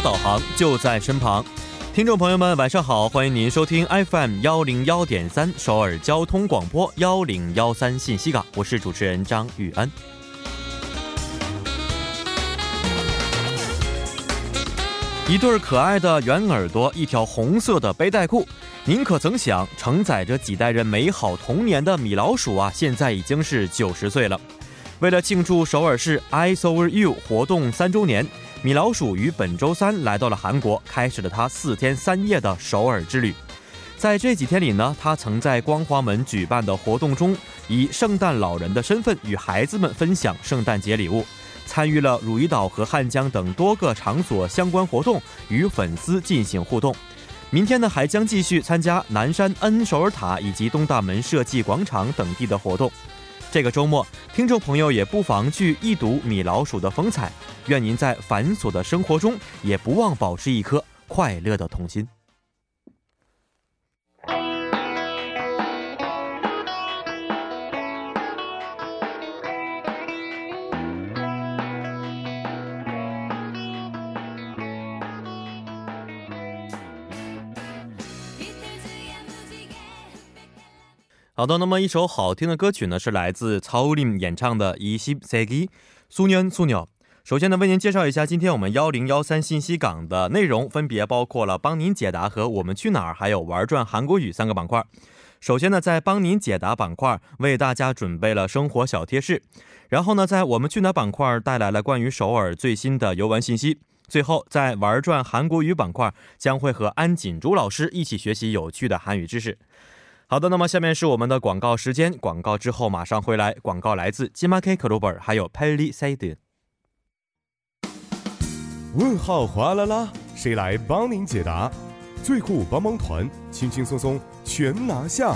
导航就在身旁。听众朋友们，晚上好，欢迎您收听 FM 幺零幺点三首尔交通广播幺零幺三信息港，我是主持人张玉安。一对可爱的圆耳朵，一条红色的背带裤。您可曾想，承载着几代人美好童年的米老鼠啊，现在已经是九十岁了。为了庆祝首尔市 is over You 活动三周年，米老鼠于本周三来到了韩国，开始了他四天三夜的首尔之旅。在这几天里呢，他曾在光华门举办的活动中，以圣诞老人的身份与孩子们分享圣诞节礼物。参与了汝矣岛和汉江等多个场所相关活动，与粉丝进行互动。明天呢，还将继续参加南山恩首尔塔以及东大门设计广场等地的活动。这个周末，听众朋友也不妨去一睹米老鼠的风采。愿您在繁琐的生活中，也不忘保持一颗快乐的童心。好的，那么一首好听的歌曲呢，是来自曹林演唱的《이십세기苏년苏녀》。首先呢，为您介绍一下今天我们幺零幺三信息港的内容，分别包括了帮您解答和我们去哪儿，还有玩转韩国语三个板块。首先呢，在帮您解答板块，为大家准备了生活小贴士；然后呢，在我们去哪儿板块带来了关于首尔最新的游玩信息；最后，在玩转韩国语板块，将会和安锦珠老师一起学习有趣的韩语知识。好的，那么下面是我们的广告时间。广告之后马上回来。广告来自金马 K 可鲁本，还有 Pelly Side。问号哗啦啦，谁来帮您解答？最酷帮帮团，轻轻松松全拿下。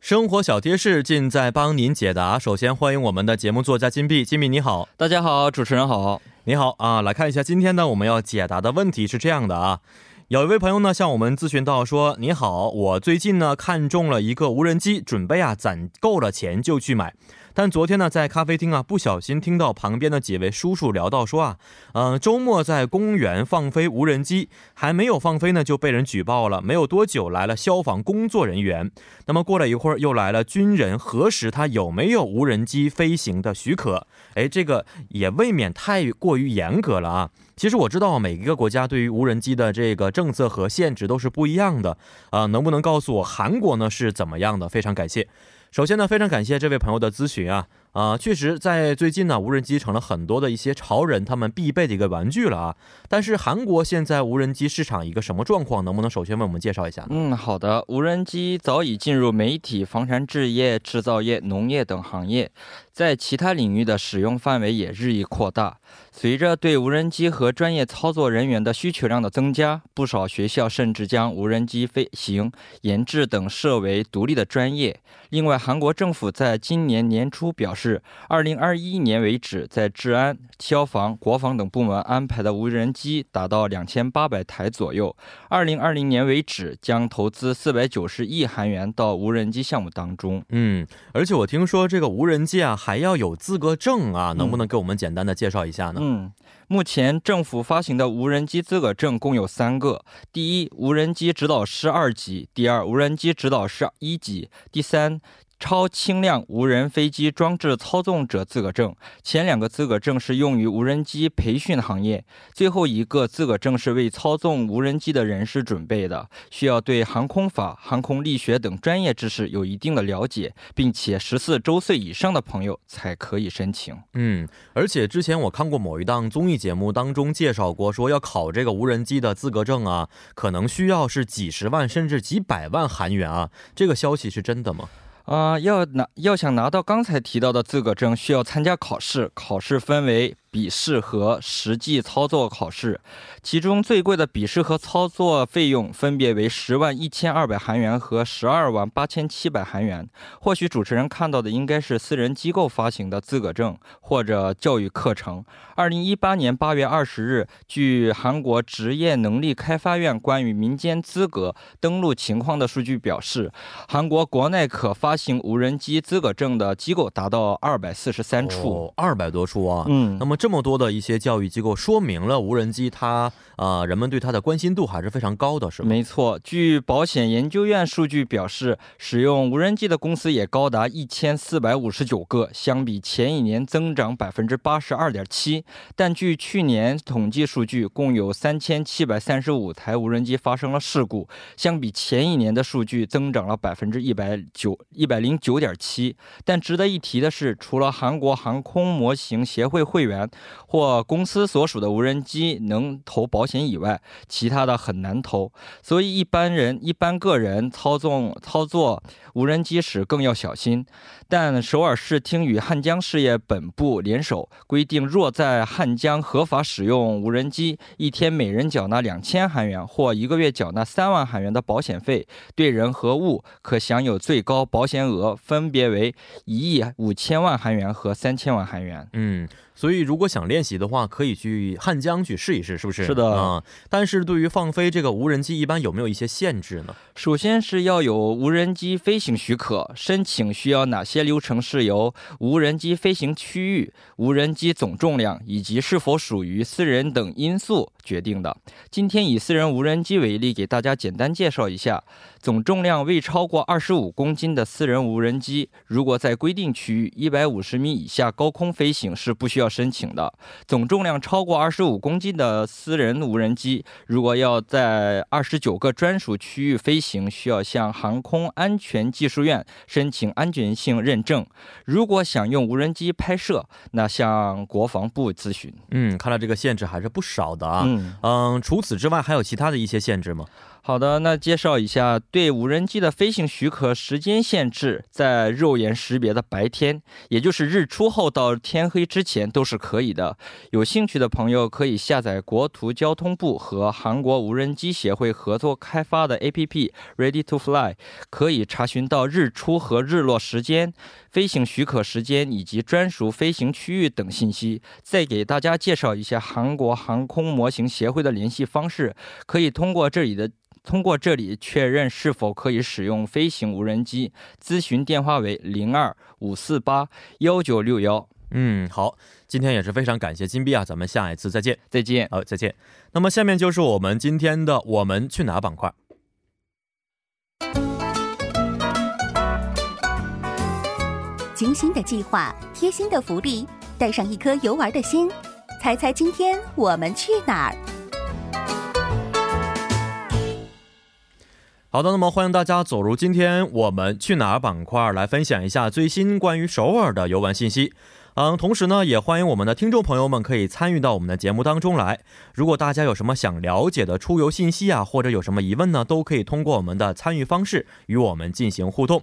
生活小贴士尽在帮您解答。首先欢迎我们的节目作家金币，金币你好，大家好，主持人好。你好啊，来看一下今天呢，我们要解答的问题是这样的啊，有一位朋友呢向我们咨询到说，你好，我最近呢看中了一个无人机，准备啊攒够了钱就去买。但昨天呢，在咖啡厅啊，不小心听到旁边的几位叔叔聊到说啊，嗯，周末在公园放飞无人机，还没有放飞呢，就被人举报了。没有多久，来了消防工作人员。那么过了一会儿，又来了军人核实他有没有无人机飞行的许可。哎，这个也未免太过于严格了啊。其实我知道每一个国家对于无人机的这个政策和限制都是不一样的啊。能不能告诉我韩国呢是怎么样的？非常感谢。首先呢，非常感谢这位朋友的咨询啊啊，确实在最近呢，无人机成了很多的一些潮人他们必备的一个玩具了啊。但是韩国现在无人机市场一个什么状况？能不能首先为我们介绍一下？嗯，好的，无人机早已进入媒体、房产置业、制造业、农业等行业，在其他领域的使用范围也日益扩大。随着对无人机和专业操作人员的需求量的增加，不少学校甚至将无人机飞行研制等设为独立的专业。另外，韩国政府在今年年初表示，2021年为止，在治安、消防、国防等部门安排的无人机达到2800台左右。2020年为止，将投资490亿韩元到无人机项目当中。嗯，而且我听说这个无人机啊，还要有资格证啊，能不能给我们简单的介绍一下呢？嗯，目前政府发行的无人机资格证共有三个：第一，无人机指导师二级；第二，无人机指导师一级；第三。超轻量无人飞机装置操纵者资格证，前两个资格证是用于无人机培训行业，最后一个资格证是为操纵无人机的人士准备的，需要对航空法、航空力学等专业知识有一定的了解，并且十四周岁以上的朋友才可以申请。嗯，而且之前我看过某一档综艺节目当中介绍过，说要考这个无人机的资格证啊，可能需要是几十万甚至几百万韩元啊，这个消息是真的吗？啊，要拿要想拿到刚才提到的资格证，需要参加考试。考试分为笔试和实际操作考试，其中最贵的笔试和操作费用分别为十万一千二百韩元和十二万八千七百韩元。或许主持人看到的应该是私人机构发行的资格证或者教育课程。二零一八年八月二十日，据韩国职业能力开发院关于民间资格登录情况的数据表示，韩国国内可发行无人机资格证的机构达到二百四十三处，二百多处啊。嗯那，么这这么多的一些教育机构，说明了无人机它呃人们对它的关心度还是非常高的，是吗？没错。据保险研究院数据表示，使用无人机的公司也高达一千四百五十九个，相比前一年增长百分之八十二点七。但据去年统计数据，共有三千七百三十五台无人机发生了事故，相比前一年的数据增长了百分之一百九一百零九点七。但值得一提的是，除了韩国航空模型协会会员或公司所属的无人机能投保险以外，其他的很难投。所以一般人、一般个人操纵操作无人机时更要小心。但首尔市厅与汉江事业本部联手规定，若在汉江合法使用无人机，一天每人缴纳两千韩元或一个月缴纳三万韩元的保险费，对人和物可享有最高保险额，分别为一亿五千万韩元和三千万韩元。嗯，所以如果想练习的话，可以去汉江去试一试，是不是？是的啊、但是对于放飞这个无人机，一般有没有一些限制呢？首先是要有无人机飞行许可，申请需要哪些流程是由无人机飞行区域、无人机总重量以及是否属于私人等因素决定的。今天以私人无人机为例，给大家简单介绍一下：总重量未超过二十五公斤的私人无人机，如果在规定区域一百五十米以下高空飞行是不需要申请的；总重量超过二十五公斤的私人无人机，如果要在二十九个专属区域飞行，需要向航空安全技术院申请安全性认证。如果想用无人机拍摄，那向国防部咨询。嗯，看来这个限制还是不少的啊。嗯，嗯，除此之外还有其他的一些限制吗？好的，那介绍一下对无人机的飞行许可时间限制，在肉眼识别的白天，也就是日出后到天黑之前都是可以的。有兴趣的朋友可以下载国土交通部和韩国无人机协会合作开发的 APP Ready to Fly，可以查询到日出和日落时间、飞行许可时间以及专属飞行区域等信息。再给大家介绍一下韩国航空模型协会的联系方式，可以通过这里的。通过这里确认是否可以使用飞行无人机，咨询电话为零二五四八幺九六幺。嗯，好，今天也是非常感谢金币啊，咱们下一次再见。再见。好，再见。那么下面就是我们今天的“我们去哪”板块。精心的计划，贴心的福利，带上一颗游玩的心，猜猜今天我们去哪儿？好的，那么欢迎大家走入今天我们去哪儿板块，来分享一下最新关于首尔的游玩信息。嗯，同时呢，也欢迎我们的听众朋友们可以参与到我们的节目当中来。如果大家有什么想了解的出游信息啊，或者有什么疑问呢，都可以通过我们的参与方式与我们进行互动。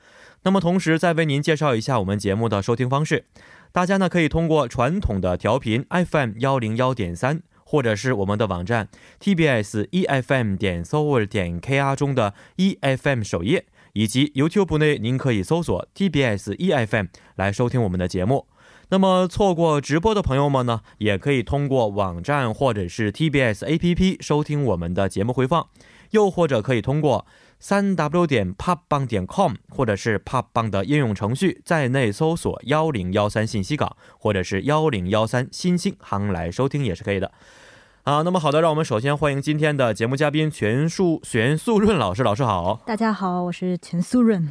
那么同时再为您介绍一下我们节目的收听方式，大家呢可以通过传统的调频 FM 幺零幺点三。或者是我们的网站 tbs efm 点 s o v e r 点 kr 中的 efm 首页，以及 YouTube 内您可以搜索 tbs efm 来收听我们的节目。那么错过直播的朋友们呢，也可以通过网站或者是 TBS APP 收听我们的节目回放，又或者可以通过三 w 点 popbang 点 com 或者是 popbang 的应用程序，在内搜索幺零幺三信息港或者是幺零幺三新星行来收听也是可以的。啊，那么好的，让我们首先欢迎今天的节目嘉宾全素全素润老师，老师好。大家好，我是全素润。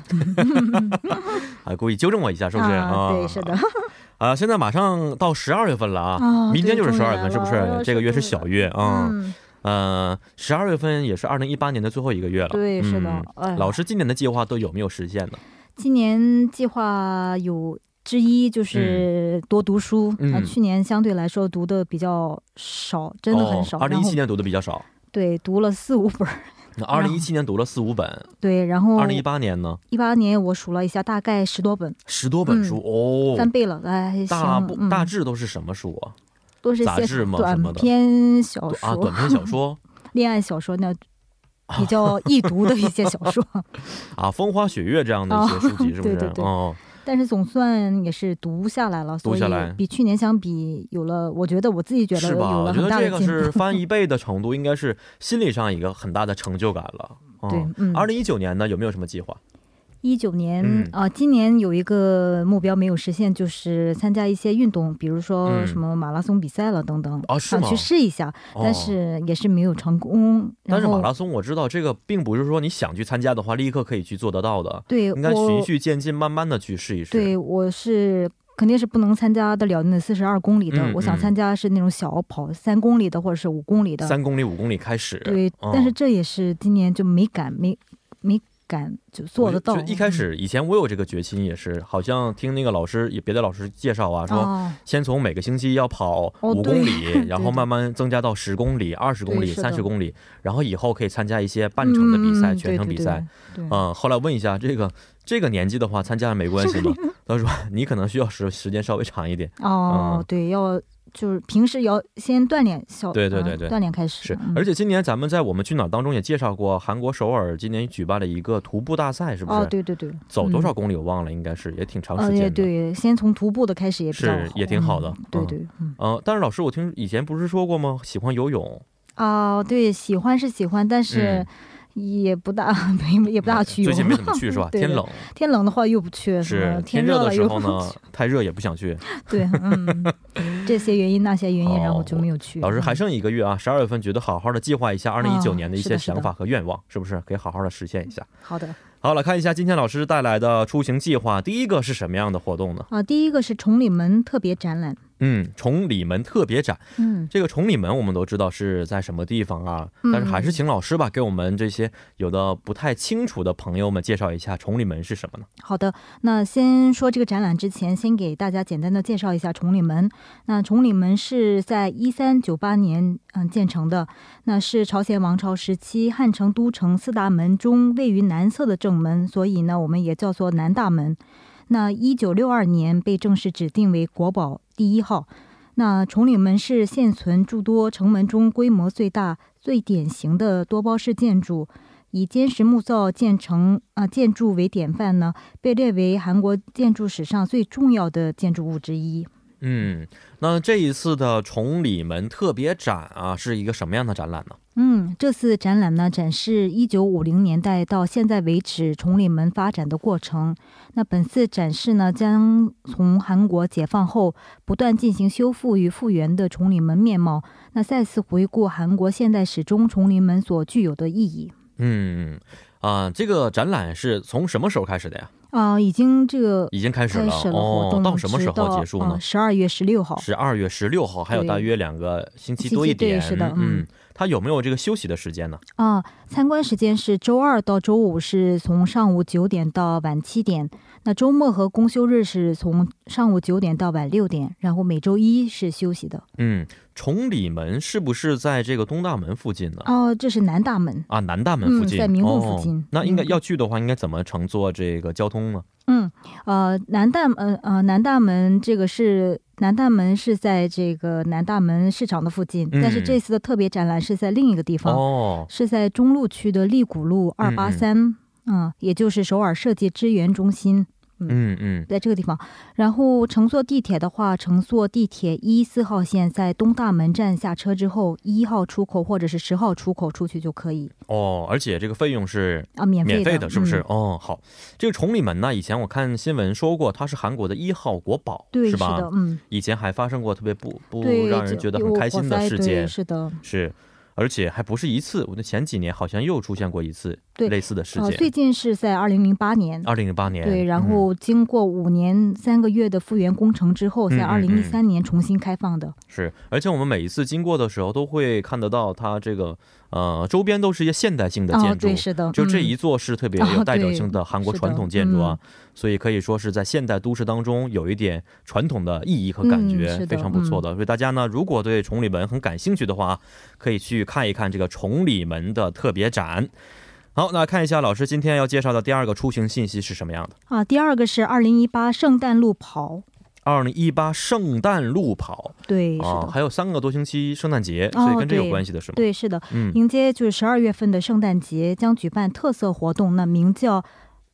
啊，故意纠正我一下，是不是？啊，对，是的。啊，现在马上到十二月份了啊，啊明天就是十二月份，是不是？这个月是小月啊，嗯，呃，十二月份也是二零一八年的最后一个月了。对，是的嗯。哎，老师今年的计划都有没有实现呢？今年计划有之一就是多读书。嗯啊，去年相对来说读的比较少，真的很少。二零一七年读的比较少，对读了四五本。那 二零一七年读了四五本，对，然后二零一八年呢一八年我数了一下，大概十多本，十多本书、哦，翻倍了。哎，行，大部、嗯，大致都是什么书啊？杂都是些志吗短篇小 说、啊，短篇小说恋爱小说那比较易读的一些小说。啊，风花雪月这样的一些书籍，是不是？对对对哦，但是总算也是读下来了，所以读下来比去年相比有了，我觉得我自己觉得有是吧？我觉得这个。是翻一 倍的程度，应该是心理上一个很大的成就感了。对，嗯，二零一九年呢，有没有什么计划？一九年嗯啊、今年有一个目标没有实现，就是参加一些运动，比如说嗯什么马拉松比赛了等等，哦是吗想去试一下，哦但是也是没有成功。但是马拉松我知道，这个并不是说你想去参加的话，立刻可以去做得到的，对应该循序渐进，慢慢的去试一试。对我是肯定是不能参加得了那四十二公里的，嗯我想嗯参加是那种小跑三公里的或者是五公里的。三公里、五公里开始。对，嗯但是这也是今年就没敢没没敢就做得到。就一开始以前我有这个决心，也是好像听那个老师也别的老师介绍啊，说哦，先从每个星期要跑哦五公里，对然后慢慢增加到十公里、二十公里、三十公里，然后以后可以参加一些半程的比赛、嗯全程比赛。，嗯，后来问一下这个这个年纪的话，参加没关系吗？他说你可能需要时时间稍微长一点。哦，嗯对，要就是平时要先锻炼小，啊对对对对。锻炼开始是，嗯。而且今年咱们在我们去哪儿当中也介绍过，韩国首尔今年举办了一个徒步大赛，是不是？哦，对对对，走多少嗯。公里我忘了，应该是也挺长时呃，间对，先从徒步的开始也是也挺好的对对，嗯，呃，但是老师，我听以前不是说过吗？喜欢游泳，啊，对，喜欢是喜欢，但是嗯。也不大 没也不大去游，最近没怎么去是吧？天冷，天冷的话又不去，是天热的时候呢，太热也不想去。对，嗯，这些原因那些原因，然后就没有去。老师还嗯剩一个月啊，十二月份觉得好好的计划一下二零一九哦年的一些想法和愿望，是不是可以好好的实现一下？好的好，来看一下今天老师带来的出行计划，第一个是什么样的活动呢？啊，第一个是崇礼门特别展览，嗯，崇礼门特别展。嗯，这个崇礼门我们都知道是在什么地方啊，嗯但是还是请老师吧，给我们这些有的不太清楚的朋友们介绍一下崇礼门是什么呢？好的。那先说这个展览之前，先给大家简单的介绍一下崇礼门。那崇礼门是在一三九八年嗯建成的，那是朝鲜王朝时期汉城都城四大门中位于南侧的正门，所以呢，我们也叫做南大门。那一九六二年被正式指定为国宝第一号。那崇礼门是现存诸多城门中规模最大、最典型的多胞式建筑，以坚实木造建成啊、建筑为典范呢，被列为韩国建筑史上最重要的建筑物之一。嗯，那这一次的崇礼门特别展啊，是一个什么样的展览呢？嗯，这次展览呢，展示一九五零年代到现在为止崇礼门发展的过程。那本次展示呢，将从韩国解放后不断进行修复与复原的崇礼门面貌，那再次回顾韩国现代史中崇礼门所具有的意义。嗯，啊、这个展览是从什么时候开始的呀？啊、已经这个已经开始了哦到什么时候结束呢？十二、月十六号。十二月十六号，还有大约两个星期多一点。对是的嗯嗯，它有没有这个休息的时间呢？啊，参观时间是周二到周五是从上午九点到晚七点，那周末和公休日是从上午九点到晚六点，然后每周一是休息的。嗯，崇礼门是不是在这个东大门附近呢？哦，这是南大门。啊，南大门附近，嗯在明洞附近哦。那应该嗯要去的话，应该怎么乘坐这个交通呢？嗯，呃，南大门，呃，南大门这个是南大门是在这个南大门市场的附近，但是嗯这次的特别展览是在另一个地方，哦，是在中路区的利谷路二八三，嗯，也就是首尔设计支援中心。嗯。嗯，在这个地方，然后乘坐地铁的话，乘坐地铁一四号线，在东大门站下车之后，一号出口或者是十号出口出去就可以。哦，而且这个费用是啊，免费的，免费的，是不是？嗯。哦，好，这个崇礼门呢，以前我看新闻说过，它是韩国的一号国宝，对，是吧？的，嗯，以前还发生过特别不不，让人觉得很开心的事件，是的，是，而且还不是一次，我的前几年好像又出现过一次，对类似的事呃，件。最近是在二零零八年。二零零八年，对，然嗯后经过五年三个月的复原工程之后，嗯在二嗯零一三年重新开放的。是，而且我们每一次经过的时候，都会看得到它这个呃周边都是一些现代性的建哦，筑。对，是的，就这嗯一座是特别哦有代表性的韩国传统建筑啊，嗯所以可以说是在现代都市当中有一点传统的意义和感觉，嗯非常不错的。所以大家呢，如果对崇礼门很感兴趣的话，可以去看一看这个崇礼门的特别展。好，那看一下老师今天要介绍的第二个出行信息是什么样的？啊，第二个是二零一八圣诞路跑，二零一八圣诞路跑对，是啊，的，还有三个多星期圣诞节，哦所以跟这有关系的是吗？对，是的，嗯，迎接就是十二月份的圣诞节，将举办特色活动，那名叫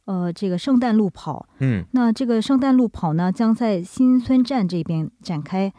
呃这个圣诞路跑。嗯那这个圣诞路跑呢，将在新村站这边展开。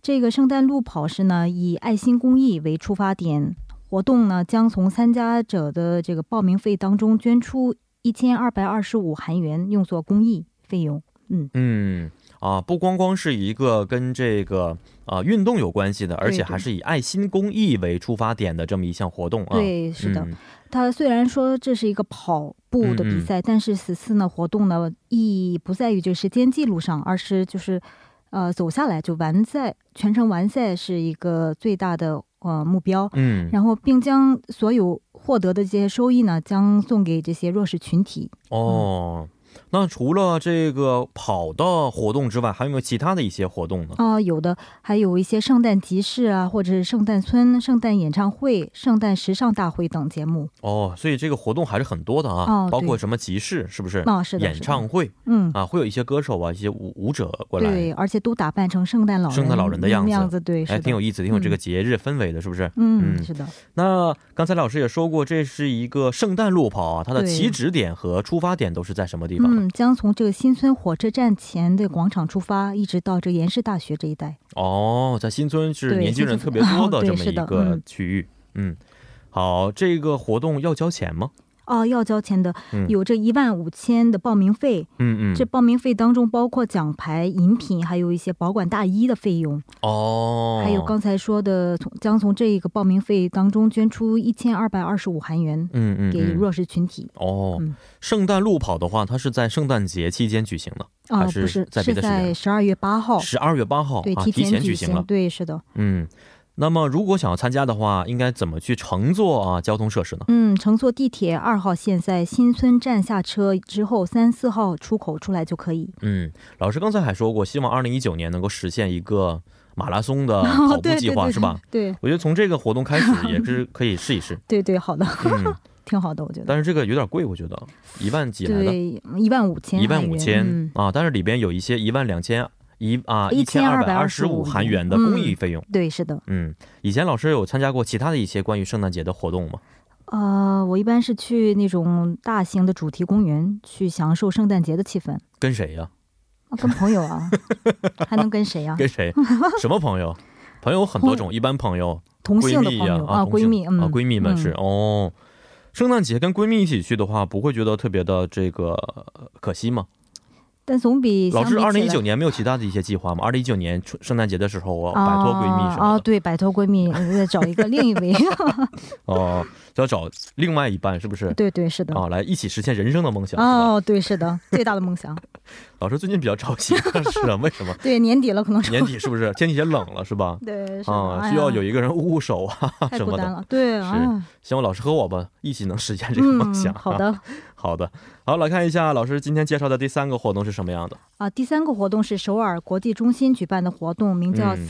这个圣诞路跑是呢以爱心公益为出发点，活动呢将从参加者的这个报名费当中捐出一千二百二十五韩元，用作公益费用。嗯，嗯啊，不光光是一个跟这个啊运动有关系的，而且还是以爱心公益为出发点的这么一项活动啊。对，是的。嗯它虽然说这是一个跑步的比赛，但是此次呢活动呢意义不在于这个时间记录上，而是就是呃走下来就完赛，全程完赛是一个最大的呃目标。嗯然后并将所有获得的这些收益呢，将送给这些弱势群体。哦，那除了这个跑的活动之外，还有没有其他的一些活动呢？啊、有的还有一些圣诞集市啊，或者是圣诞村、圣诞演唱会、圣诞时尚大会等节目。哦，所以这个活动还是很多的啊，哦包括什么集市，是不是？啊、是的，演唱会嗯。啊，会有一些歌手啊，一些舞舞者过来，对，而且都打扮成圣诞老人，圣诞老人的样子嗯样子对，是哎，挺有意思，挺有这个嗯节日氛围的，是不是？嗯，嗯是的，那刚才老师也说过，这是一个圣诞路跑啊，它的起止点和出发点都是在什么地方呢？嗯，将从这个新村火车站前的广场出发，一直到这延世大学这一带。哦，在新村是年轻人特别多 的这么一个嗯区域。嗯，好，这个活动要交钱吗？哦，要交钱的嗯有这一万五千的报名费，嗯嗯，这报名费当中包括奖牌、饮品，还有一些保管大衣的费用，哦，还有刚才说的，从将从这个报名费当中捐出一千二百二十五韩元嗯嗯嗯给弱势群体。哦嗯，圣诞路跑的话，它是在圣诞节期间举行的，啊、还是不是，是在别的时间在十二月八号，十二月八号对，啊，提提前举举行了。对，是的。嗯，那么如果想要参加的话，应该怎么去乘坐啊交通设施呢？嗯，乘坐地铁二号线在新村站下车之后，三四号出口出来就可以。嗯，老师刚才还说过，希望二零一九年能够实现一个马拉松的 跑步计划，是吧？？对我觉得从这个活动开始也是可以试一试。对对，好的，嗯，挺好的，我觉得。但是这个有点贵，我觉得一万几来的，对，一万五千，一万五千嗯，啊，但是里边有一些一万两千一啊一千二百二十五1225韩元的公益费用。对，是的。嗯，以前老师有参加过其他的一些关于圣诞节的活动吗？呃，我一般是去那种大型的主题公园去享受圣诞节的气氛。跟谁呀、啊，跟朋友啊，还能跟谁呀、跟谁？什么朋友？朋友有很多种，一般朋友、同闺性的朋友啊，闺蜜，嗯，啊，闺蜜们是、嗯哦。圣诞节跟闺蜜一起去的话，不会觉得特别的这个呃可惜吗？但总比老师，二零一九年没有其他的一些计划吗？二零一九年春圣诞节的时候，我摆脱闺蜜什么的，对，摆脱闺蜜，再找一个另一位，哦，就要找另外一半，是不是？对对是的。啊，来一起实现人生的梦想。哦，对，是的，最大的梦想。老师最近比较着急，是啊，为什么？对，年底了，可能是年底是不是 天气也冷了，是吧？对是啊，哎需要有一个人捂捂手啊什么的。对啊，希望老师和我吧一起能实现这个梦想。嗯，好的 好的，好，来看一下老师今天介绍的第三个活动是什么样的？啊。第三个活动是首尔国际中心举办的活动，名叫嗯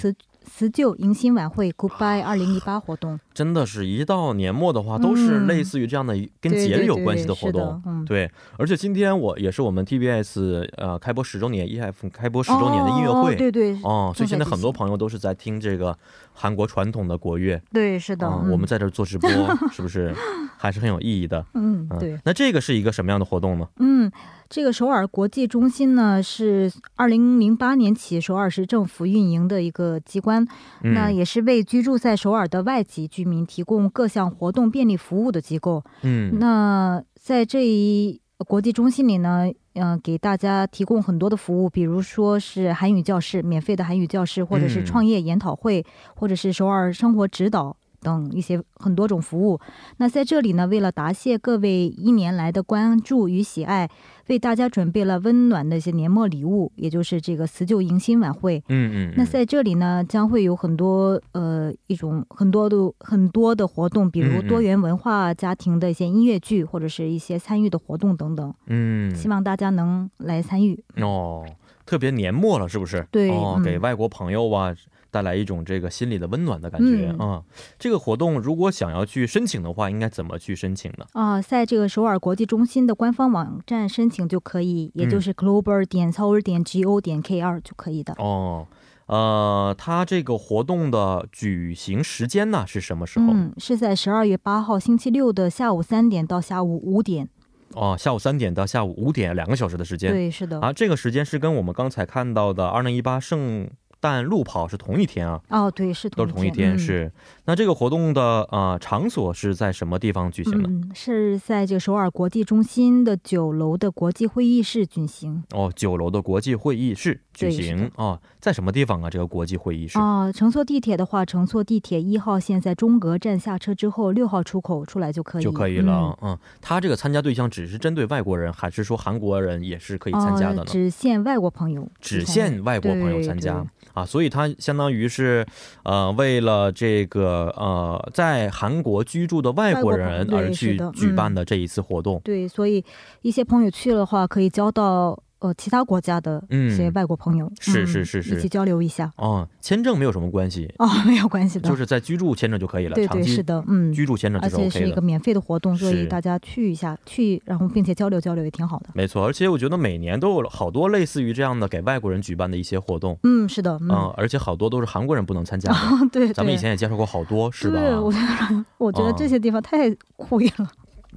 辞辞旧迎新晚会 Goodbye 二零一八活动。真的是一到年末的话，都是类似于这样的跟节日有关系的活动。对而且今天我也是我们 TBS 呃开播十周年 EF 开播十周年的音乐会。哦，对对哦，所以现在很多朋友都是在听这个韩国传统的国乐。对是的。我们在这做直播，是不是 还是很有意义的？嗯对。那这个是一个什么样的活动呢？嗯，这个首尔国际中心呢是二零零八年起首尔市政府运营的一个机关，嗯、那也是为居住在首尔的外籍居民提供各项活动便利服务的机构。嗯，那在这一国际中心里呢，嗯、给大家提供很多的服务，比如说是韩语教室，免费的韩语教室，或者是嗯。创业研讨会，或者是首尔生活指导等一些很多种服务。那在这里呢，为了答谢各位一年来的关注与喜爱，为大家准备了温暖的一些年末礼物，也就是这个辞旧迎新晚会。嗯嗯，那在这里呢，将会有很多呃一种很多的很多的活动，比如多元文化家庭的一些音乐剧，或者是一些参与的活动等等。嗯，希望大家能来参与。哦，特别年末了，是不是？对，哦，给外国朋友啊。带来一种这个心里的温暖的感觉啊！这个活动如果想要去申请的话，应该怎么去申请呢？啊，在这个首尔国际中心的官方网站申请就可以，也就是 global 点 seoul 点 go 点 kr 就可以的。哦，呃，它这个活动的举行时间呢是什么时候？嗯，是在十二月八号星期六的下午三点到下午五点。哦，下午三点到下午五点，两个小时的时间。对，是的。啊，这个时间是跟我们刚才看到的二零一八圣。但路跑是同一天啊？哦，对，是都是同一天。是，那这个活动的呃场所是在什么地方举行的？嗯，是在这个首尔国际中心的九楼的国际会议室举行。哦，九楼的国际会议室举行哦，在什么地方啊？这个国际会议室？哦，乘坐地铁的话，乘坐地铁一号线在中阁站下车之后，六号出口出来就可以就可以了。嗯，他这个参加对象只是针对外国人，还是说韩国人也是可以参加的呢？只限外国朋友，只限外国朋友参加。啊，所以他相当于是，呃，为了这个呃，在韩国居住的外国人而去举办的这一次活动。对，所以一些朋友去的话，可以交到。呃，其他国家的一些外国朋友，是是是是，一起交流一下。哦，签证没有什么关系哦，没有关系的，就是在居住签证就可以了。对对是的，嗯，居住签证而且是一个免费的活动，所以大家去一下，去然后并且交流交流也挺好的。没错，而且我觉得每年都有好多类似于这样的给外国人举办的一些活动。嗯，是的，嗯，而且好多都是韩国人不能参加的。对，咱们以前也介绍过好多，是吧？对，我觉得我觉得这些地方太酷异了。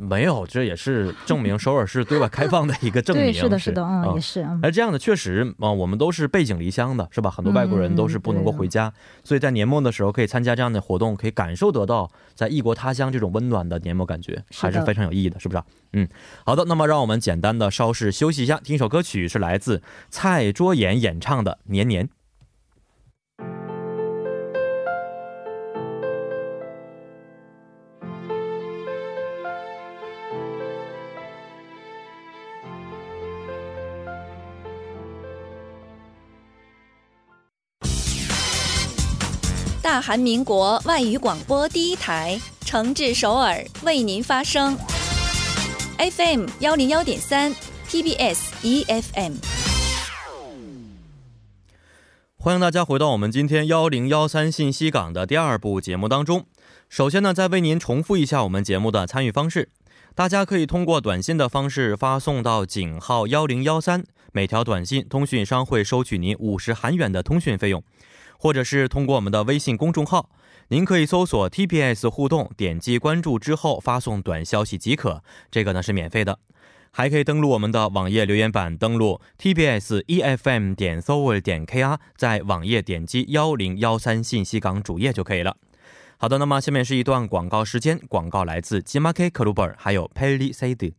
没有，这也是证明首尔是对外开放的一个 证明。对，是的，是的，嗯，也是。而这样的确实啊，我们都是背井离乡的，是吧？很多外国人都是不能够回家，所以在年末的时候可以参加这样的活动，可以感受得到在异国他乡这种温暖的年末感觉，还是非常有意义的，是不是？嗯，好的，那么让我们简单的稍事休息一下，听一首歌曲，是来自蔡卓妍演唱的《年年》。大韩民国外语广播第一台，诚挚首尔为您发声。FM 幺零幺点三，TBS EFM。欢迎大家回到我们今天幺零幺三信息港的第二部节目当中。首先呢，再为您重复一下我们节目的参与方式，大家可以通过短信的方式发送到井号幺零幺三，每条短信通讯商会收取您五十韩元的通讯费用。或者是通过我们的微信公众号，您可以搜索 TBS 互动，点击关注之后发送短消息即可。这个呢是免费的，还可以登录我们的网页留言板，登录 TBS EFM 点 s o u r 点 KR，在网页点击幺零幺三信息港主页就可以了。好的，那么下面是一段广告时间，广告来自 Jimake Kluber，还有 Pelly Sade。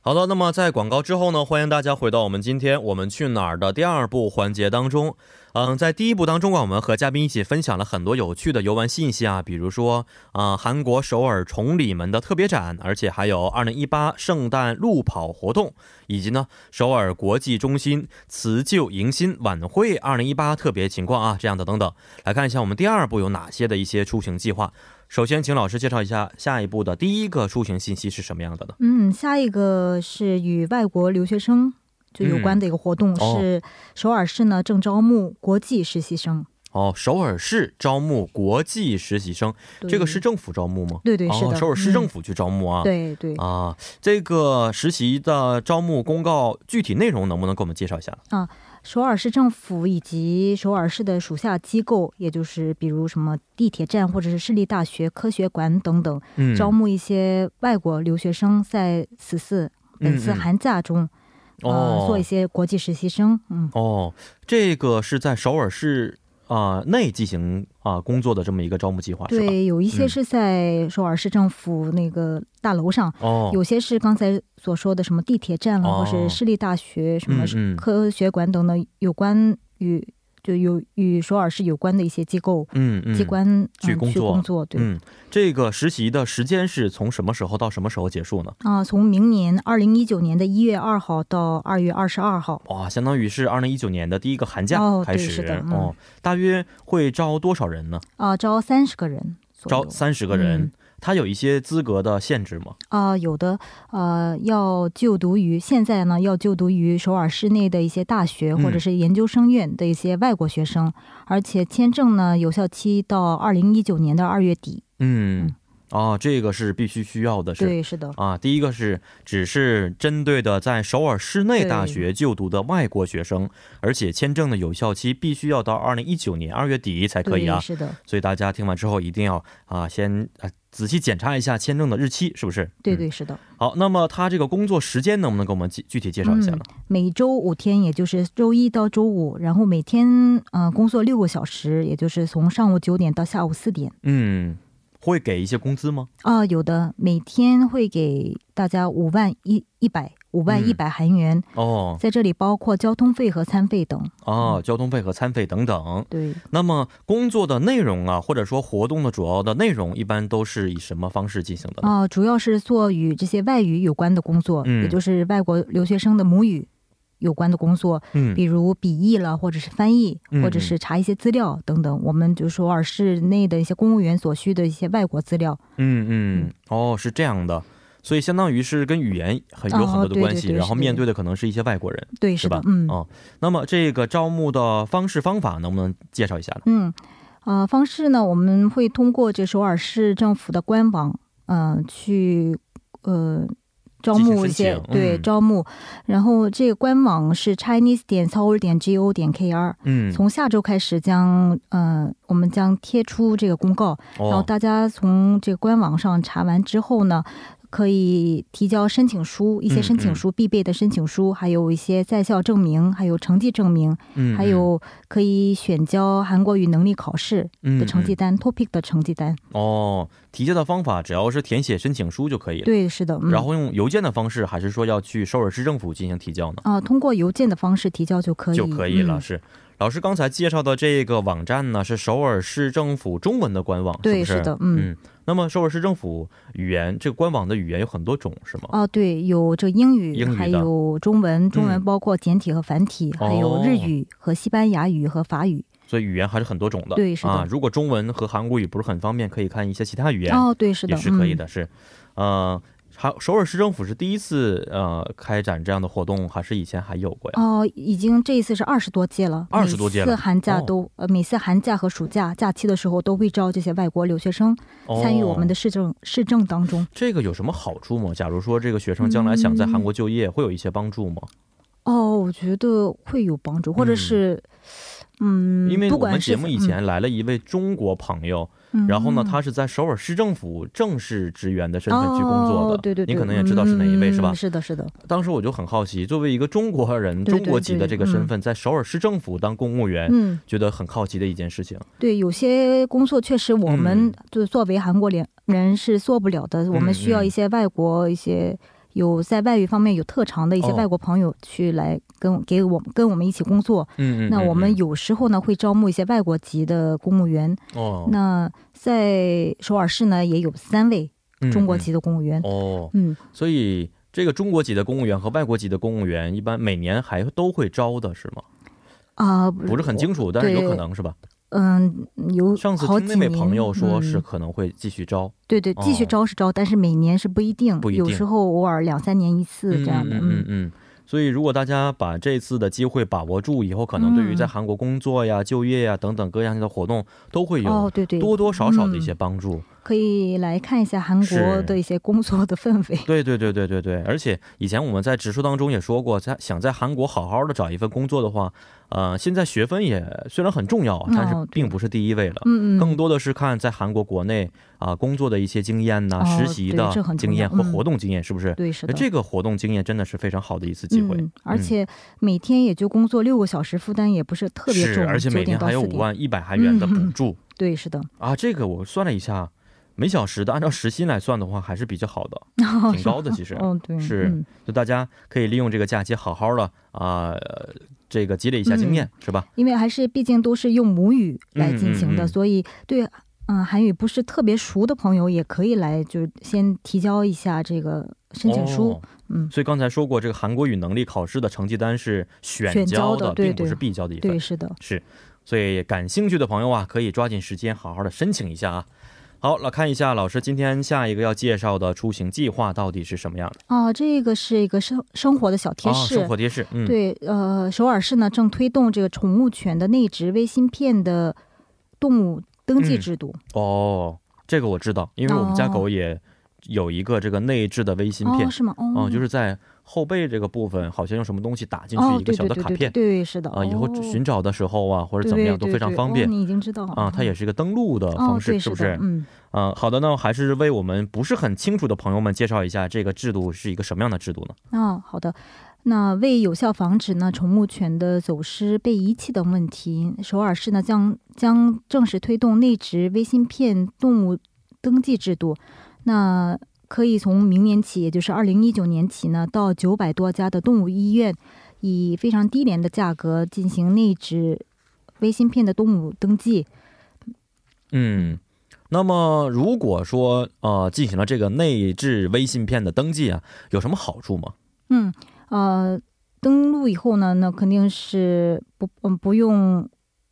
好的，那么在广告之后呢，欢迎大家回到我们今天我们去哪儿的第二部环节当中。嗯，在第一部当中啊，我们和嘉宾一起分享了很多有趣的游玩信息啊，比如说啊，韩国首尔崇礼门的特别展，而且还有二零一八圣诞路跑活动，以及呢首尔国际中心辞旧迎新晚会二零一八特别情况啊，这样的等等，来看一下我们第二部有哪些的一些出行计划。首先，请老师介绍一下下一步的第一个出行信息是什么样的呢？嗯，下一个是与外国留学生就有关的一个活动，是首尔市呢正招募国际实习生。哦，首尔市招募国际实习生，这个是政府招募吗？对对是的，首尔市政府去招募啊。对对啊，这个实习的招募公告具体内容能不能给我们介绍一下？啊。首尔市政府以及首尔市的属下机构，也就是比如什么地铁站或者是市立大学科学馆等等，招募一些外国留学生，在此次本次寒假中，呃，做一些国际实习生。嗯，哦，这个是在首尔市。啊，内进行啊工作的这么一个招募计划，对，有一些是在首尔市政府那个大楼上，哦，有些是刚才所说的什么地铁站了，或是市立大学什么科学馆等等有关于就有与首尔市有关的一些机构、嗯嗯，机关、嗯去工作工作。对，嗯，这个实习的时间是从什么时候到什么时候结束呢？啊、从明年二零一九年的一月二号到二月二十二号。哇，相当于是二零一九年的第一个寒假开始是的嗯哦，大约会招多少人呢？啊、招三十个人，招三十个人嗯，他有一些资格的限制吗？啊、有的呃要就读于现在呢要就读于首尔市内的一些大学嗯或者是研究生院的一些外国学生，而且签证呢有效期到二零一九年的二月底。嗯嗯，哦，这个是必须需要的是。对，是的，啊，第一个是只是针对的在首尔市内大学就读的外国学生，而且签证的有效期必须要到二零一九年二月底才可以啊，。是的，所以大家听完之后一定要啊先啊仔细检查一下签证的日期是不是？嗯对对是的。好，那么他这个工作时间能不能给我们具具体介绍一下呢？每周五天，也就是周一到周五，然后每天呃工作六个小时，也就是从上午九点到下午四点。嗯，会给一些工资吗？啊、有的每天会给大家五万一一百五万嗯一百韩元，哦在这里包括交通费和餐费等。哦，交通费和餐费等等。对，那么工作的内容啊，或者说活动的主要的内容，一般都是以什么方式进行的呢？啊、主要是做与这些外语有关的工作，嗯也就是外国留学生的母语有关的工作，嗯比如笔译了，或者是翻译，嗯或者是查一些资料等等。我们就是首尔市内的一些公务员所需的一些外国资料。嗯嗯，哦，是这样的，所以相当于是跟语言很有很多的关系，哦对对对然后面对的可能是一些外国人，对，是吧？嗯。哦，那么这个招募的方式方法能不能介绍一下呢？嗯，呃，方式呢，我们会通过这首尔市政府的官网，嗯、去呃招募一些对、嗯。招募，然后这个官网是 Chinese 点 Seoul 点 G O 点 K R。嗯，从下周开始将，呃，我们将贴出这个公告，然后哦，大家从这个官网上查完之后呢，可以提交申请书，一些申嗯请书、必备的申请书，还有一些在校证明，还有成绩证明，嗯还有可以选交韩国语能力考试的成绩单、t o p i c 的成绩单。嗯哦，提交的方法只要是填写申请书就可以了。对，是的，嗯、然后用邮件的方式，还是说要去首尔市政府进行提交呢？啊、通过邮件的方式提交就可以，就可以了。嗯是老师刚才介绍的这个网站呢，是首尔市政府中文的官网，对是不是？是的嗯那么首尔市政府语言这个官网的语言有很多种，是吗？哦、对，有这英语，英语还有中文，中嗯文包括简体和繁体，还有日语和西班牙语和法语。所以语言还是很多种的。对是的啊，如果中文和韩国语不是很方便，可以看一些其他语言，哦，对，是的，也是可以嗯的。是，呃，还首尔市政府是第一次呃开展这样的活动，还是以前还有过呀？哦，已经这一次是二十多届了，二十多届了每次寒假哦都、呃，每次寒假和暑假假期的时候都会招这些外国留学生参与我们的哦市政、市政当中。这个有什么好处吗？假如说这个学生将来想在韩国就业，会有一些帮助吗？哦，我觉得会有帮助，或者是，嗯，因为我们节目以前来了一位中国朋友，嗯然后呢，嗯他是在首尔市政府正式职员的身份去工作的，哦、对对对，你可能也知道是哪一位、嗯是吧？是的，是的，当时我就很好奇，作为一个中国人、中国籍的这个身份，在首尔市政府当公务员，嗯，觉得很好奇的一件事情。对，有些工作确实我们嗯。就作为韩国人人是做不了的，我们需要一些外国一些。有在外语方面有特长的一些哦外国朋友去来跟给我们跟我们一起工作，嗯嗯，那我们嗯有时候呢会招募一些外国籍的公务员。哦，那在首尔市呢也有三位嗯中国籍的公务员。嗯哦，嗯，所以这个中国籍的公务员和外国籍的公务员，一般每年还都会招的是吗？啊、不是很清楚，但是有可能是吧？嗯，有上次听那位朋友说嗯是可能会继续招，对对，继续哦招是招，但是每年是不一定，不一定有时候偶尔两三年一次这样的。嗯嗯嗯。所以，如果大家把这次的机会把握住，以后可能对于在韩国工作呀、就业呀等等各样的活动，都会有哦，对对，多多少少的一些帮助。可以来看一下韩国的一些工作的氛围。对对对对对对，而且以前我们在直说当中也说过，在想在韩国好好的找一份工作的话，呃，现在学分也虽然很重要，但是并不是第一位了。嗯嗯，更多的是看在韩国国内啊、工作的一些经验呐、哦实习的经验和活动经验，是不是？对是的。这个活动经验真的是非常好的一次机会，嗯，而且每天也就工作六个小时，负担也不是特别重，是，而且每天还有到4点。五万一百韩元的补嗯助、对，是的，啊！这个我算了一下，每小时的按照时薪来算的话，还是比较好的，挺高的。其实，哦，对，是嗯就大家可以利用这个假期好好的啊、呃这个积累一下经验，是吧？因为还是毕竟都是用母语来进行的，嗯嗯嗯所以对嗯、韩语不是特别熟的朋友也可以来，就是先提交一下这个申请书。哦嗯，所以刚才说过，这个韩国语能力考试的成绩单是选选交交的对对并不是必交的一份。对，是的。是，所以感兴趣的朋友啊，可以抓紧时间好好的申请一下啊。好，来看一下老师今天下一个要介绍的出行计划到底是什么样的啊，这个是一个生生活的小贴啊？士。生活贴士，嗯，，对，呃，首尔市呢正推动这个宠物犬的内置微芯片的动物登记嗯制度。哦，这个我知道，因为我们家哦狗也有一个这个内置的微芯片哦，，是吗？哦，哦、就是在后背这个部分，好像用什么东西打进哦，去一个小的卡片对对，是的。啊，以后哦寻找的时候啊，或者怎么样都非常方便你已经知道啊。它也是一个登录的哦方，式，对，是不是？的嗯，嗯、好的那，还是为我们不是很清楚的朋友们介绍一下这个制度是一个什么样的制度呢？哦，好的。那为有效防止呢宠物犬的走失、被遗弃等问题，首尔市呢将将正式推动内置微芯片动物登记制度。那可以从明年起，也就是二零一九年起呢，到九百多家的动物医院，以非常低廉的价格进行内置微芯片的动物登记。嗯，那么如果说呃进行了这个内置微芯片的登记啊，有什么好处吗？嗯，呃，登录以后呢，那肯定是不嗯不用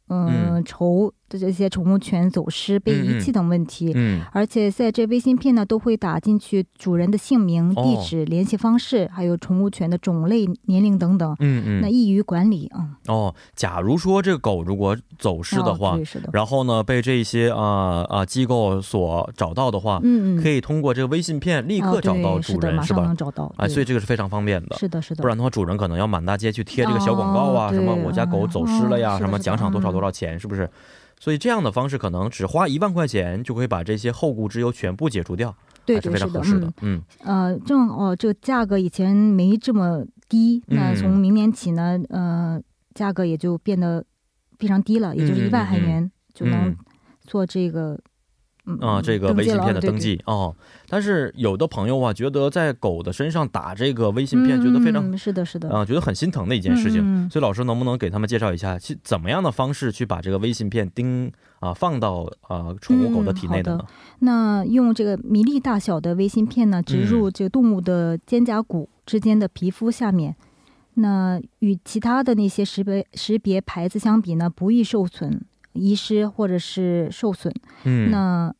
嗯、嗯愁的这些宠物犬走失、被遗弃等问题。嗯，而且在这微信片呢，都会打进去主人的姓名、哦地址、联系方式，还有宠物犬的种类、年龄等等，嗯嗯，那易于管理啊。哦，假如说这个狗如果走失的话，然后呢被这些啊啊、机构所找到的话，嗯嗯，可以通过这个微信片立刻哦找到主人，是吧马上能？找到。啊，所以这个是非常方便的。是的，是的，不然的话，主人可能要满大街去贴这个小广告啊，哦什么我家狗走失了呀，什么奖赏多少嗯多少钱，是不是？所以这样的方式可能只花一万块钱就可以把这些后顾之忧全部解除掉，还是对对是，非常合适的嗯。。嗯呃，正哦，这个价格以前没这么低，那嗯从明年起呢，呃，价格也就变得非常低了，也就是嗯一万韩元就能嗯做这个，嗯啊，这个微信片的登记哦，但是有的朋友啊，觉得在狗的身上打这个微信片，觉得非常嗯、是的，是的，啊、觉得很心疼的一件事情。嗯嗯嗯所以老师能不能给他们介绍一下，是怎么样的方式去把这个微信片钉啊、放到啊宠物狗的体内的呢？那用这个米粒大小的微芯片呢，植嗯入这个动物的肩胛骨之间的皮肤下面。那与其他的那些识别识别牌子相比呢，不易受损、遗失或者是受损。嗯，那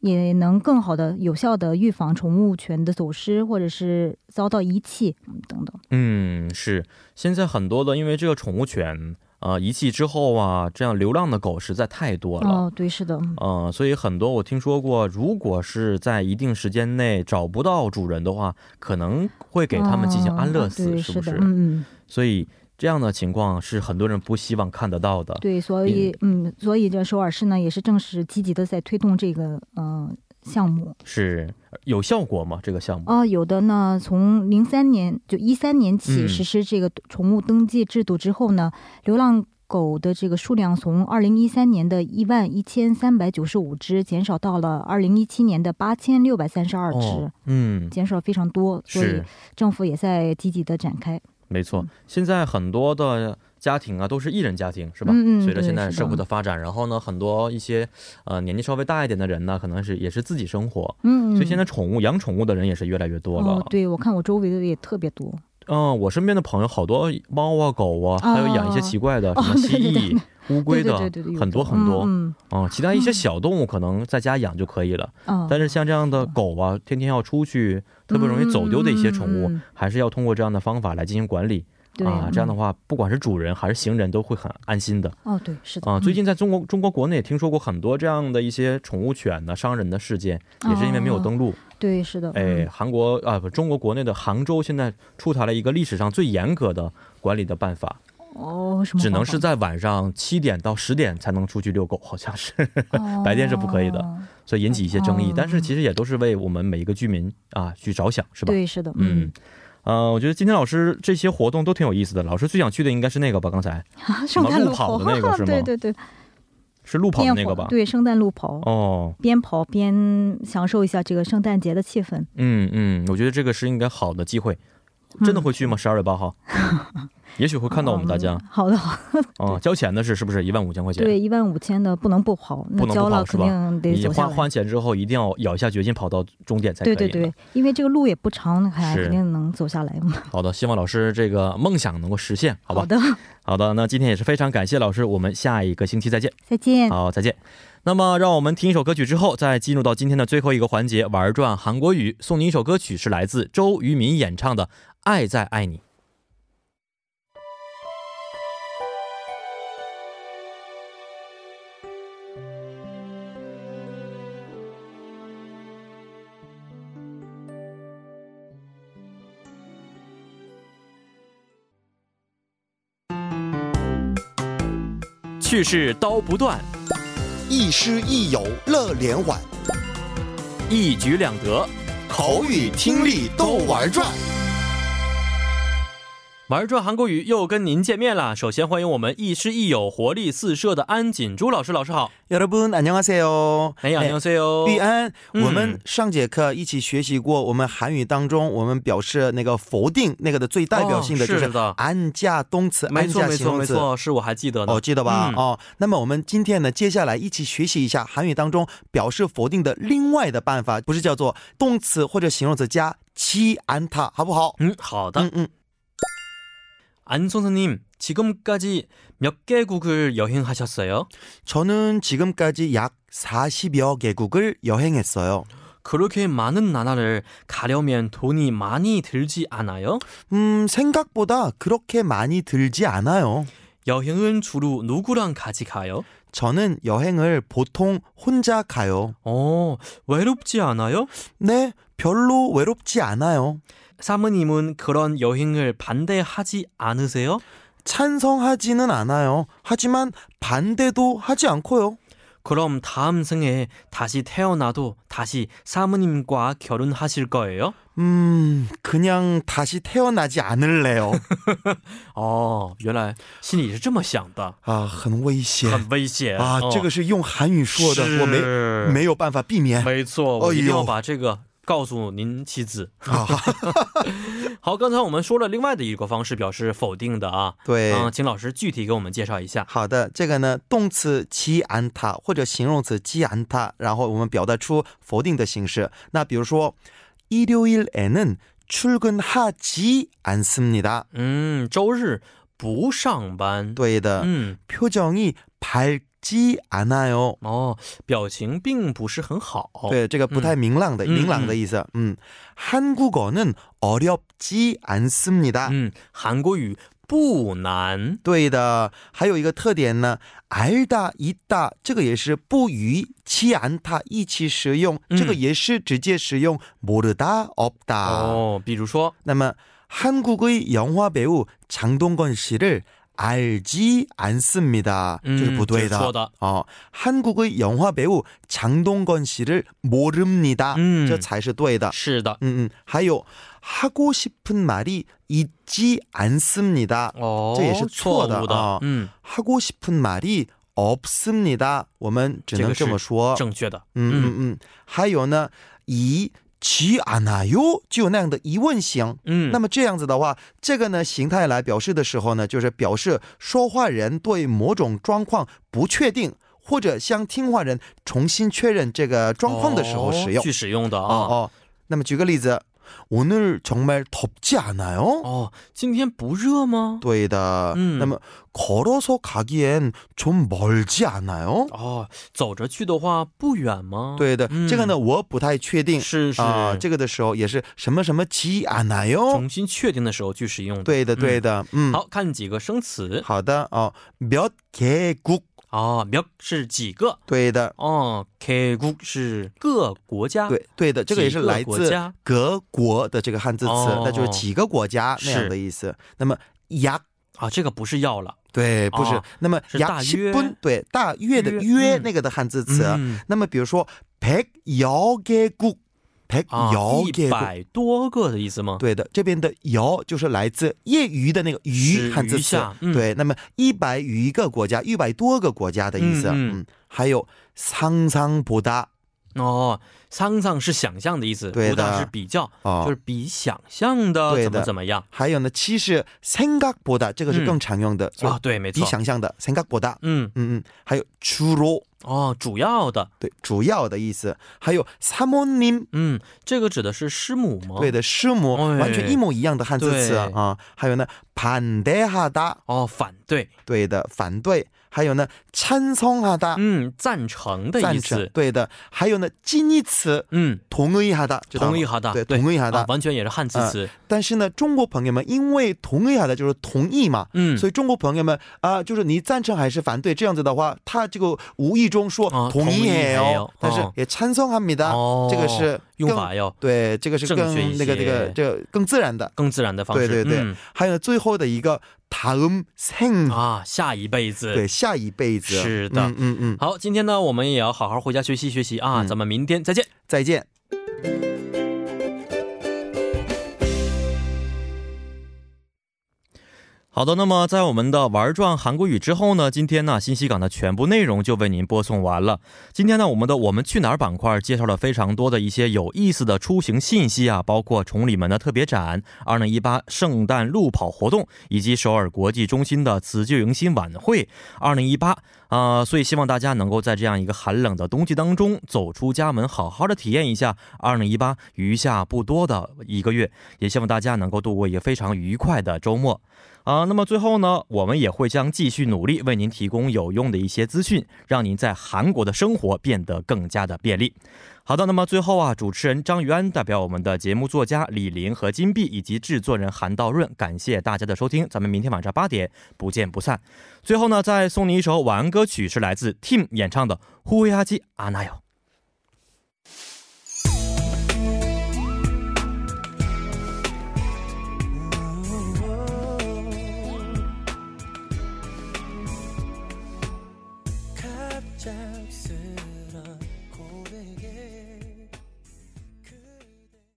也能更好的、有效的预防宠物犬的走失或者是遭到遗弃嗯等等。嗯是现在很多的，因为这个宠物犬啊遗弃之后啊，这样流浪的狗实在太多了。哦，对，是的，嗯呃，所以很多我听说过，如果是在一定时间内找不到主人的话，可能会给他们进行安乐死，哦，是不是？嗯嗯，所以这样的情况是很多人不希望看得到的。对，所以嗯，所以这首尔市呢也是正式积极的在推动这个呃项目。是有效果吗？这个项目？啊，有的呢，从零三年就一三年起嗯实施这个宠物登记制度之后呢，流浪狗的这个数量从二零一三年的一万一千三百九十五只减少到了二零一七年的八千六百三十二只。哦，嗯，减少非常多，所以是政府也在积极的展开。没错嗯。现在很多的家庭啊都是一人家庭，是吧？嗯嗯随着现在社会的发展，然后呢，很多一些呃年纪稍微大一点的人呢，可能是也是自己生活，嗯，所以现在宠物养宠物的人也是越来越多了。哦，对我看我周围的也特别多。嗯、我身边的朋友好多猫啊、狗啊，还有养一些奇怪的，哦什么蜥蜴、乌龟的，很多很多。嗯哦、其他一些小动物可能在家养就可以了，但是像这样的狗啊，天天要出去，特别容易走丢的一些宠物，还是要通过这样的方法来进行管理对啊。这样的嗯话，不管是主人还是行人都会很安心的哦，对，是的啊。最嗯近在中国中国国内也听说过很多这样的一些宠物犬的伤人的事件，也是因为没有登录。对是的，哎，嗯韩国啊不，中国国内的杭州现在出台了一个历史上最严格的管理的办法，哦，什么只能是在晚上七点到十点才能出去遛狗，好像是，哦 白天是不可以的所以引起一些争议哦。但是其实也都是为我们每一个居民啊去着想，是吧？对，是的，嗯，呃，我觉得今天老师这些活动都挺有意思的。老师最想去的应该是那个吧？刚才 什么路路跑的那个 是吗对对对，是路跑那个吧？对，圣诞路跑，哦，边跑边享受一下这个圣诞节的气氛。嗯嗯，我觉得这个是应该好的机会。真的会去吗？十二月八号？也许会看到我们大家嗯。好的，好的啊、交钱的是是不是一万五千块钱？对，一万五千的不能不跑，那交了肯定得你走下来。花花钱之后一定要咬下决心跑到终点才可以。对对对，，因为这个路也不长，还是肯定能走下来嘛。好的，希望老师这个梦想能够实现，好吧？好的，好的，那今天也是非常感谢老师，我们下一个星期再见。再见。好，再见。那么，让我们听一首歌曲之后，再进入到今天的最后一个环节，玩转韩国语。送您一首歌曲，是来自周渝民演唱的《爱在爱你》。去世刀不断，亦师亦友乐连环，一举两得。口语听力都玩转。玩转韩国语又跟您见面啦！首先欢迎我们亦师亦友、活力四射的安锦珠老师，老师好。 여러분 안녕하세요. 哎呀， 네, 你好，C.O. 玉安，嗯我们上节课一起学习过，我们韩语当中我们表示那个否定那个的最代表性的就是哦是的安加动词、没错，安加没错，形容词。没错，是我还记得呢。哦，记得吧？嗯哦，那么我们今天呢，接下来一起学习一下韩语当中表示否定的另外的办法，不是叫做动词或者形容词加지 않다，好不好？嗯，好的。嗯嗯， 안 선생님, 지금까지 몇 개국을 여행하셨어요? 저는 지금까지 약 40여 개국을 여행했어요. 그렇게 많은 나라를 가려면 돈이 많이 들지 않아요? 음, 생각보다 그렇게 많이 들지 않아요. 여행은 주로 누구랑 같이 가요? 저는 여행을 보통 혼자 가요. 어, 외롭지 않아요? 네, 별로 외롭지 않아요. 사모님은 그런 여행을 반대하지 않으세요? 찬성하지는 않아요. 하지만 반대도 하지 않고요. 그럼 다음 생에 다시 태어나도 다시 사모님과 결혼하실 거예요? 음, 그냥 다시 태어나지 않을래요. 哦，原来心里是这么想的，啊，很危险很危险啊！哦这个是用韩语说的，我没是没有办法避免。没错，我哎呦一定要把这个 告诉您妻子。啊，好，刚才我们说了另外的一个方式表示否定的啊，对，嗯，请老师具体给我们介绍一下。好的，这个呢，动词지 않다或者形容词지 않다，然后我们表达出否定的形式。那比如说，일요일에는 출근하지 않습니다。 嗯，周日不上班。，对的，嗯， 표정이 밝 지 않아요。 哦，表情并不是很好。，对，这个不太明朗的、嗯明朗的意思。嗯，한국어는어렵지않습니다。 嗯，韩国语不难。对的，还有一个特点呢，알다있다这个也是不与치않다一起使用，嗯这个也是直接使用모르다없다。 哦，比如说，那么한국의 영화 배우 장동건 씨를 알지 않습니다. 嗯就是不对的。这是错的。 어, 한국의 영화 배우 장동건 씨를 모릅니다. 嗯这才是对的。是的。 음, 음. 还有 하고 싶은 말이 있지 않습니다. 哦，这也是错的错误的啊嗯， 하고 싶은 말이 없습니다. 我们只能这个是这么说。正确的。嗯嗯嗯。还有呢，以 其啊，那有就那样的疑问型。嗯，那么这样子的话，这个呢形态来表示的时候呢，就是表示说话人对某种状况不确定，或者向听话人重新确认这个状况的时候使用去使用的啊。哦，那么举个例子。 오늘정말덥지않아요？ 哦，今天不热吗？对的，嗯那么걸어서 가기엔 좀 멀지 않아요？ 哦，走着去的话不远吗？对的，嗯这个呢我不太确定是是啊、这个的时候也是什么什么지않아요？ 重新确定的时候去使用的。对的，对的，嗯，好看几个生词。好的哦，몇개국， 哦，몇是几个。对的，哦，개국是各国家。对对的，这个也是来自几个国家各国的这个汉字词，哦那就是几个国家那样的意思。那么약， 啊，这个不是要了。对，不是。哦那么是 약 大 10 约분，对，大约的约嗯约那个的汉字词。嗯那么比如说백여개국， 백啊， 여개 一 국。 百多个的意思吗？对的，这边的“여”就是来自业余的那个“是余”汉字词余下。嗯对，那么一百余个国家，一百多个国家的意思。嗯嗯嗯，还有상상보다 哦，상상是想象的意思，对的 보다是比较，哦就是比想象的怎么对的怎么样还有呢，其实생각보다这个是更常用的，所以啊？对，没比错。想象的생각보다。 嗯，嗯嗯，还有주로， 哦，主要的，对，主要的意思。还有사모님， 嗯，这个指的是师母吗？对的，师母，哎完全一模一样的汉字词对啊。还有呢，반대하다， 哦，反对，对的，反对。 还有呢，찬성하다， 嗯，赞成的意赞成思，，对的。还有呢，近义词，嗯，同意하다，知道吗同意哈的，对，同意하다 啊。完全也是汉字词，但是呢，中国朋友们因为同意하다就是同意嘛，嗯，所以中国朋友们啊、就是你赞成还是反对这样子的话，他这个无意中说哦同意同意해요哦，但是哦也찬성합니다， 哦，这个是更 用法要对，这个是更那个那个就更自然的，更自然的方式。对对对，还有最后的一个，taum sing 啊，下一辈子，对下一辈子，是的，嗯嗯嗯。好，今天呢，我们也要好好回家学习学习啊，咱们明天再见，再见。好的，那么在我们的玩转韩国语之后呢，今天呢信息港的全部内容就为您播送完了。今天呢，我们的我们去哪儿板块介绍了非常多的一些有意思的出行信息啊，包括崇礼门的特别展、二零一八圣诞路跑活动，以及首尔国际中心的辞旧迎新晚会二零一八啊。所以希望大家能够在这样一个寒冷的冬季当中走出家门，好好的体验一下二零一八余下不多的一个月，也希望大家能够度过一个非常愉快的周末。啊，那么最后呢，我们也会将继续努力为您提供有用的一些资讯，让您在韩国的生活变得更加的便利。好的，那么最后啊，主持人张于安代表我们的节目作家李林和金碧以及制作人韩道润，感谢大家的收听，咱们明天晚上八点不见不散。最后呢，再送你一首晚安歌曲，是来自 Team 演唱的《呼呼哈基阿那哟》。